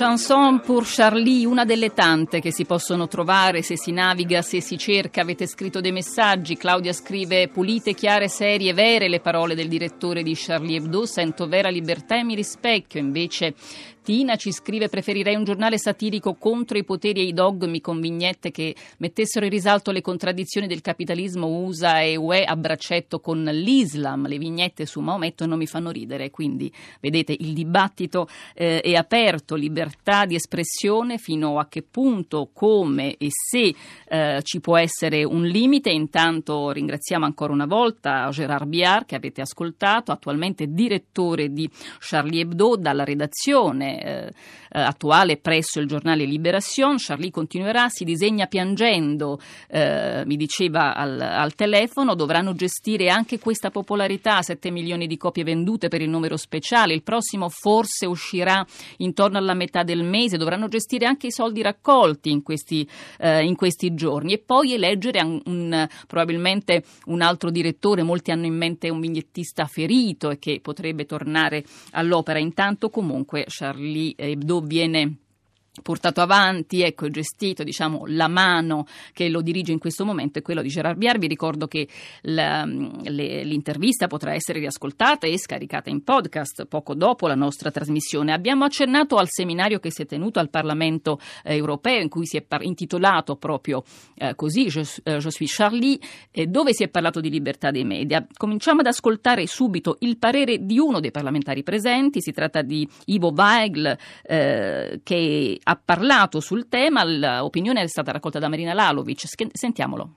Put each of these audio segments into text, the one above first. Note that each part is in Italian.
Chanson pour Charlie, una delle tante che si possono trovare se si naviga, se si cerca. Avete scritto dei messaggi. Claudia scrive: Pulite, chiare, serie, vere le parole del direttore di Charlie Hebdo. Sento vera libertà e mi rispecchio. Invece Tina ci scrive preferirei un giornale satirico contro i poteri e i dogmi con vignette che mettessero in risalto le contraddizioni del capitalismo USA e UE a braccetto con l'Islam. Le vignette su Maometto non mi fanno ridere, quindi vedete il dibattito eh, è aperto, libertà di espressione fino a che punto, come e se eh, ci può essere un limite. Intanto ringraziamo ancora una volta Gerard Biard che avete ascoltato, attualmente direttore di Charlie Hebdo dalla redazione eh, attuale presso il giornale Liberation. Charlie continuerà, si disegna piangendo, eh, mi diceva al, al, telefono, dovranno gestire anche questa popolarità, 7 milioni di copie vendute per il numero speciale, il prossimo forse uscirà intorno alla metà del mese, dovranno gestire anche i soldi raccolti in questi, eh, in questi giorni. E poi eleggere un, un, probabilmente un altro direttore, molti hanno in mente un vignettista ferito e che potrebbe tornare all'opera. Intanto comunque Charlie Charlie Hebdo viene portato avanti, ecco, gestito, diciamo, la mano che lo dirige in questo momento è quello di Gerard Biar. Vi ricordo che la, le, l'intervista potrà essere riascoltata e scaricata in podcast poco dopo la nostra trasmissione. Abbiamo accennato al seminario che si è tenuto al Parlamento eh, europeo in cui si è par- intitolato proprio eh, così, Je, eh, Je suis Charlie, eh, dove si è parlato di libertà dei media. Cominciamo ad ascoltare subito il parere di uno dei parlamentari presenti, si tratta di Ivo Weigl che ha parlato sul tema, l'opinione è stata raccolta da Marina Lalovic. Sentiamolo.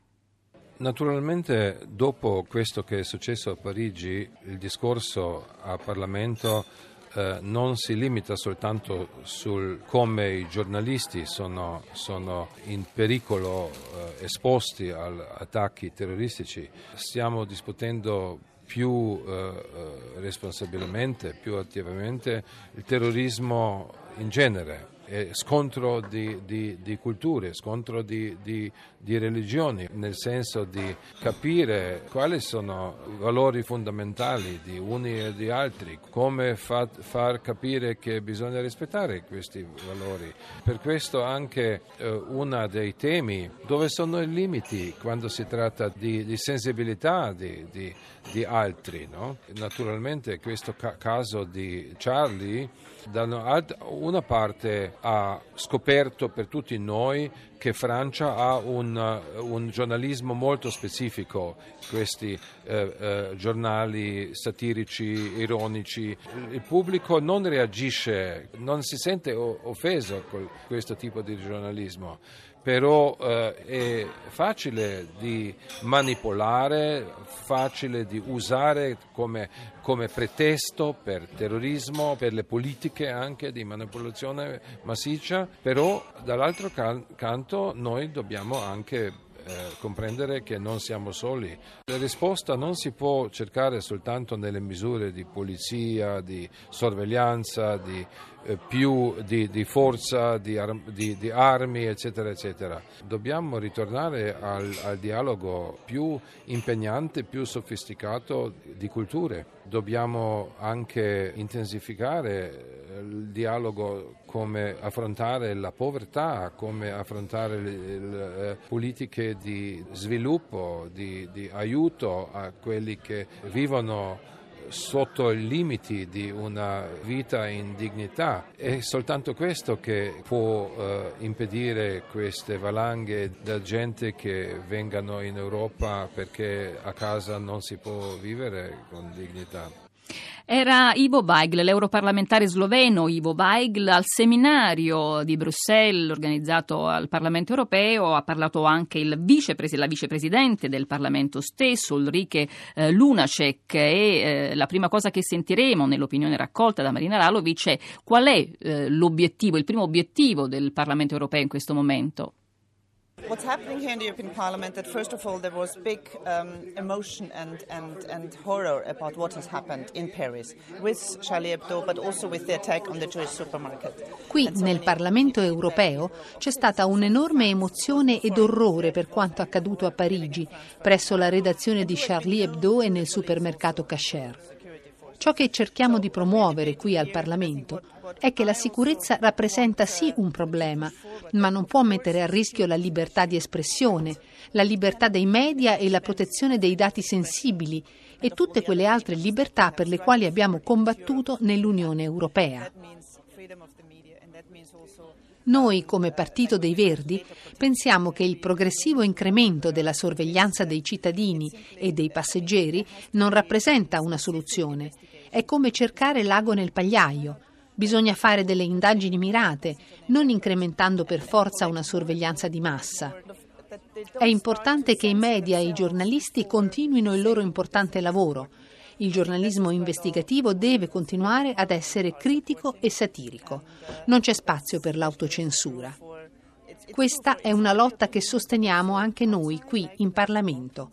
Naturalmente dopo questo che è successo a Parigi, il discorso a Parlamento eh, non si limita soltanto su come i giornalisti sono, sono in pericolo eh, esposti agli attacchi terroristici, stiamo discutendo più eh, eh responsabilmente, più attivamente il terrorismo in genere eh, scontro di, di, di, culture, scontro di, di, religioni, nel senso di capire quali sono i valori fondamentali di uni e di altri, come fa, far capire che bisogna rispettare questi valori. Per questo anche eh, uno dei temi dove sono i limiti quando si tratta di, sensibilità di, altri. No? Naturalmente questo ca- caso di Charlie da una parte ha scoperto per tutti noi che Francia ha un, un giornalismo molto specifico, questi eh, eh, giornali satirici, ironici. Il pubblico non reagisce, non si sente offeso con questo tipo di giornalismo però eh, è facile di manipolare, facile di usare come, come, pretesto per terrorismo, per le politiche anche di manipolazione massiccia, però dall'altro can- canto noi dobbiamo anche eh, comprendere che non siamo soli. La risposta non si può cercare soltanto nelle misure di polizia, di sorveglianza, di più di, di forza, di, di, di, armi, eccetera, eccetera. Dobbiamo ritornare al, al, dialogo più impegnante, più sofisticato di culture. Dobbiamo anche intensificare il dialogo come affrontare la povertà, come affrontare le, le eh, politiche di sviluppo, di aiuto a quelli che vivono sotto i limiti di una vita in dignità. È soltanto questo che può eh, impedire queste valanghe da gente che vengano in Europa perché a casa non si può vivere con dignità. Era Ivo Weigl, l'europarlamentare sloveno Ivo Weigl, al seminario di Bruxelles organizzato al Parlamento europeo. Ha parlato anche vicepres- la vicepresidente del Parlamento stesso, Ulrike eh, Lunacek. E eh, la prima cosa che sentiremo nell'opinione raccolta da Marina Lalovic è qual è eh, l'obiettivo, il primo obiettivo del Parlamento europeo in questo momento. What's happening here in the European Parliament that first of all there was big um, emotion and, and, and horror about what has happened in Paris with Charlie Hebdo but also with the attack on the Jewish supermarket. Qui nel Parlamento europeo c'è stata un'enorme emozione ed orrore per quanto accaduto a Parigi, presso la redazione di Charlie Hebdo e nel supermercato Cacher. Ciò che cerchiamo di promuovere qui al Parlamento è che la sicurezza rappresenta sì un problema, ma non può mettere a rischio la libertà di espressione, la libertà dei media e la protezione dei dati sensibili e tutte quelle altre libertà per le quali abbiamo combattuto nell'Unione Europea. Noi, come Partito dei Verdi, pensiamo che il progressivo incremento della sorveglianza dei cittadini e dei passeggeri non rappresenta una soluzione. È come cercare l'ago nel pagliaio. Bisogna fare delle indagini mirate, non incrementando per forza una sorveglianza di massa. È importante che i media e i giornalisti continuino il loro importante lavoro. Il giornalismo investigativo deve continuare ad essere critico e satirico. Non c'è spazio per l'autocensura. Questa è una lotta che sosteniamo anche noi qui in Parlamento.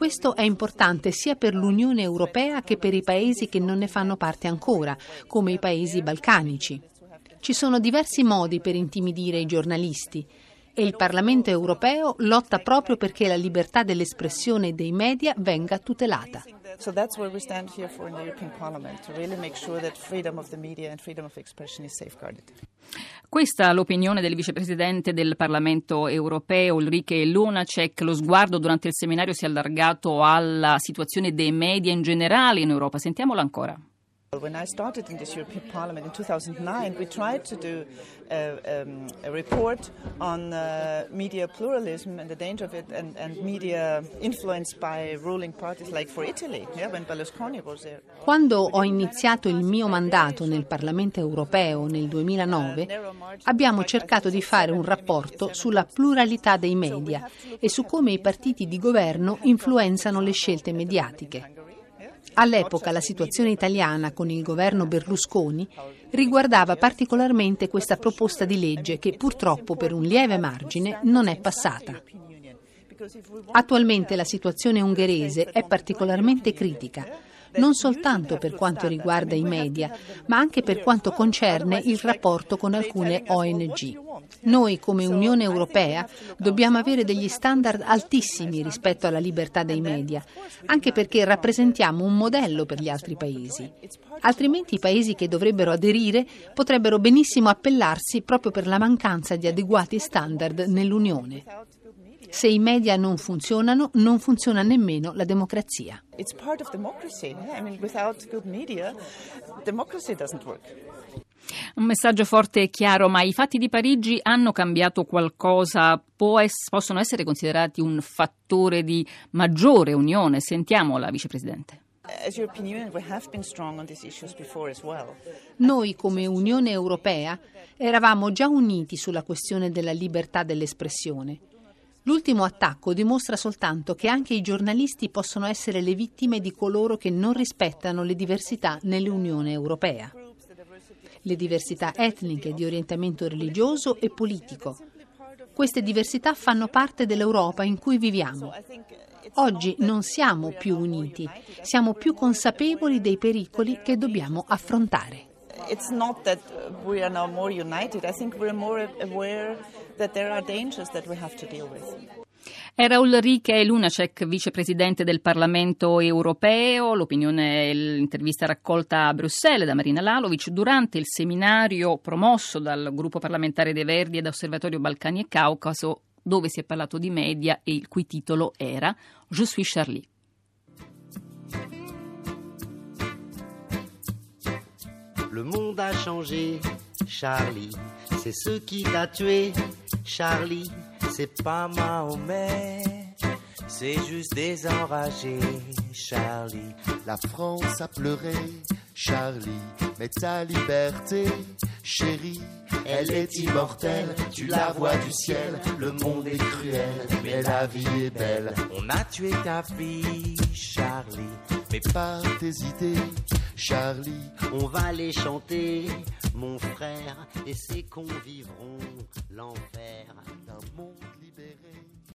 Questo è importante sia per l'Unione Europea che per i paesi che non ne fanno parte ancora, come i paesi balcanici. Ci sono diversi modi per intimidire i giornalisti e il Parlamento europeo lotta proprio perché la libertà dell'espressione e dei media venga tutelata. So that's where we stand here for in the European Parliament, to really make sure that freedom of the media and freedom of expression is safeguarded. Questa è l'opinione del vicepresidente del Parlamento europeo Ulrike Lunacek. Lo sguardo durante il seminario si è allargato alla situazione dei media in generale in Europa. Sentiamolo ancora. When I started in this European Parliament in 2009, we tried to do a, um, a report on uh, media pluralism and the danger of it, and, and, media influenced by ruling parties, like for Italy, yeah, when Berlusconi was there. Quando ho iniziato il mio mandato nel Parlamento europeo nel 2009, abbiamo cercato di fare un rapporto sulla pluralità dei media e su come i partiti di governo influenzano le scelte mediatiche. All'epoca la situazione italiana con il governo Berlusconi riguardava particolarmente questa proposta di legge che purtroppo per un lieve margine non è passata. Attualmente la situazione ungherese è particolarmente critica non soltanto per quanto riguarda i media, ma anche per quanto concerne il rapporto con alcune ONG. Noi come Unione Europea dobbiamo avere degli standard altissimi rispetto alla libertà dei media, anche perché rappresentiamo un modello per gli altri paesi. Altrimenti i paesi che dovrebbero aderire potrebbero benissimo appellarsi proprio per la mancanza di adeguati standard nell'Unione. Se i media non funzionano, non funziona nemmeno la democrazia. It's part of democracy. I mean, without good media, democracy doesn't work. Un messaggio forte e chiaro, ma i fatti di Parigi hanno cambiato qualcosa? Es- possono essere considerati un fattore di maggiore unione? Sentiamo la vicepresidente. Noi come Unione Europea eravamo già uniti sulla questione della libertà dell'espressione. L'ultimo attacco dimostra soltanto che anche i giornalisti possono essere le vittime di coloro che non rispettano le diversità nell'Unione Europea. Le diversità etniche, di orientamento religioso e politico. Queste diversità fanno parte dell'Europa in cui viviamo. Oggi non siamo più uniti, siamo più consapevoli dei pericoli che dobbiamo affrontare. It's not that we are now more united, I think we're more aware that there are dangers that we have to deal with. Era Ulrike Lunacek, vicepresidente del Parlamento europeo. L'opinione e l'intervista raccolta a Bruxelles da Marina Lalovic durante il seminario promosso dal gruppo parlamentare dei Verdi ed Osservatorio Balcani e Caucaso, dove si è parlato di media e il cui titolo era Je suis Charlie. Le monde a changé, Charlie. C'est ce qui t'a tué, Charlie. C'est pas Mahomet. C'est juste des enragés, Charlie. La France a pleuré, Charlie. Mais ta liberté, chérie, elle est immortelle. Tu la vois du ciel, le monde est cruel, mais la vie est belle. On a tué ta fille, Charlie. Mais pas tes idées, Charlie. On va les chanter, mon frère, et c'est qu'on vivront l'enfer d'un monde libéré.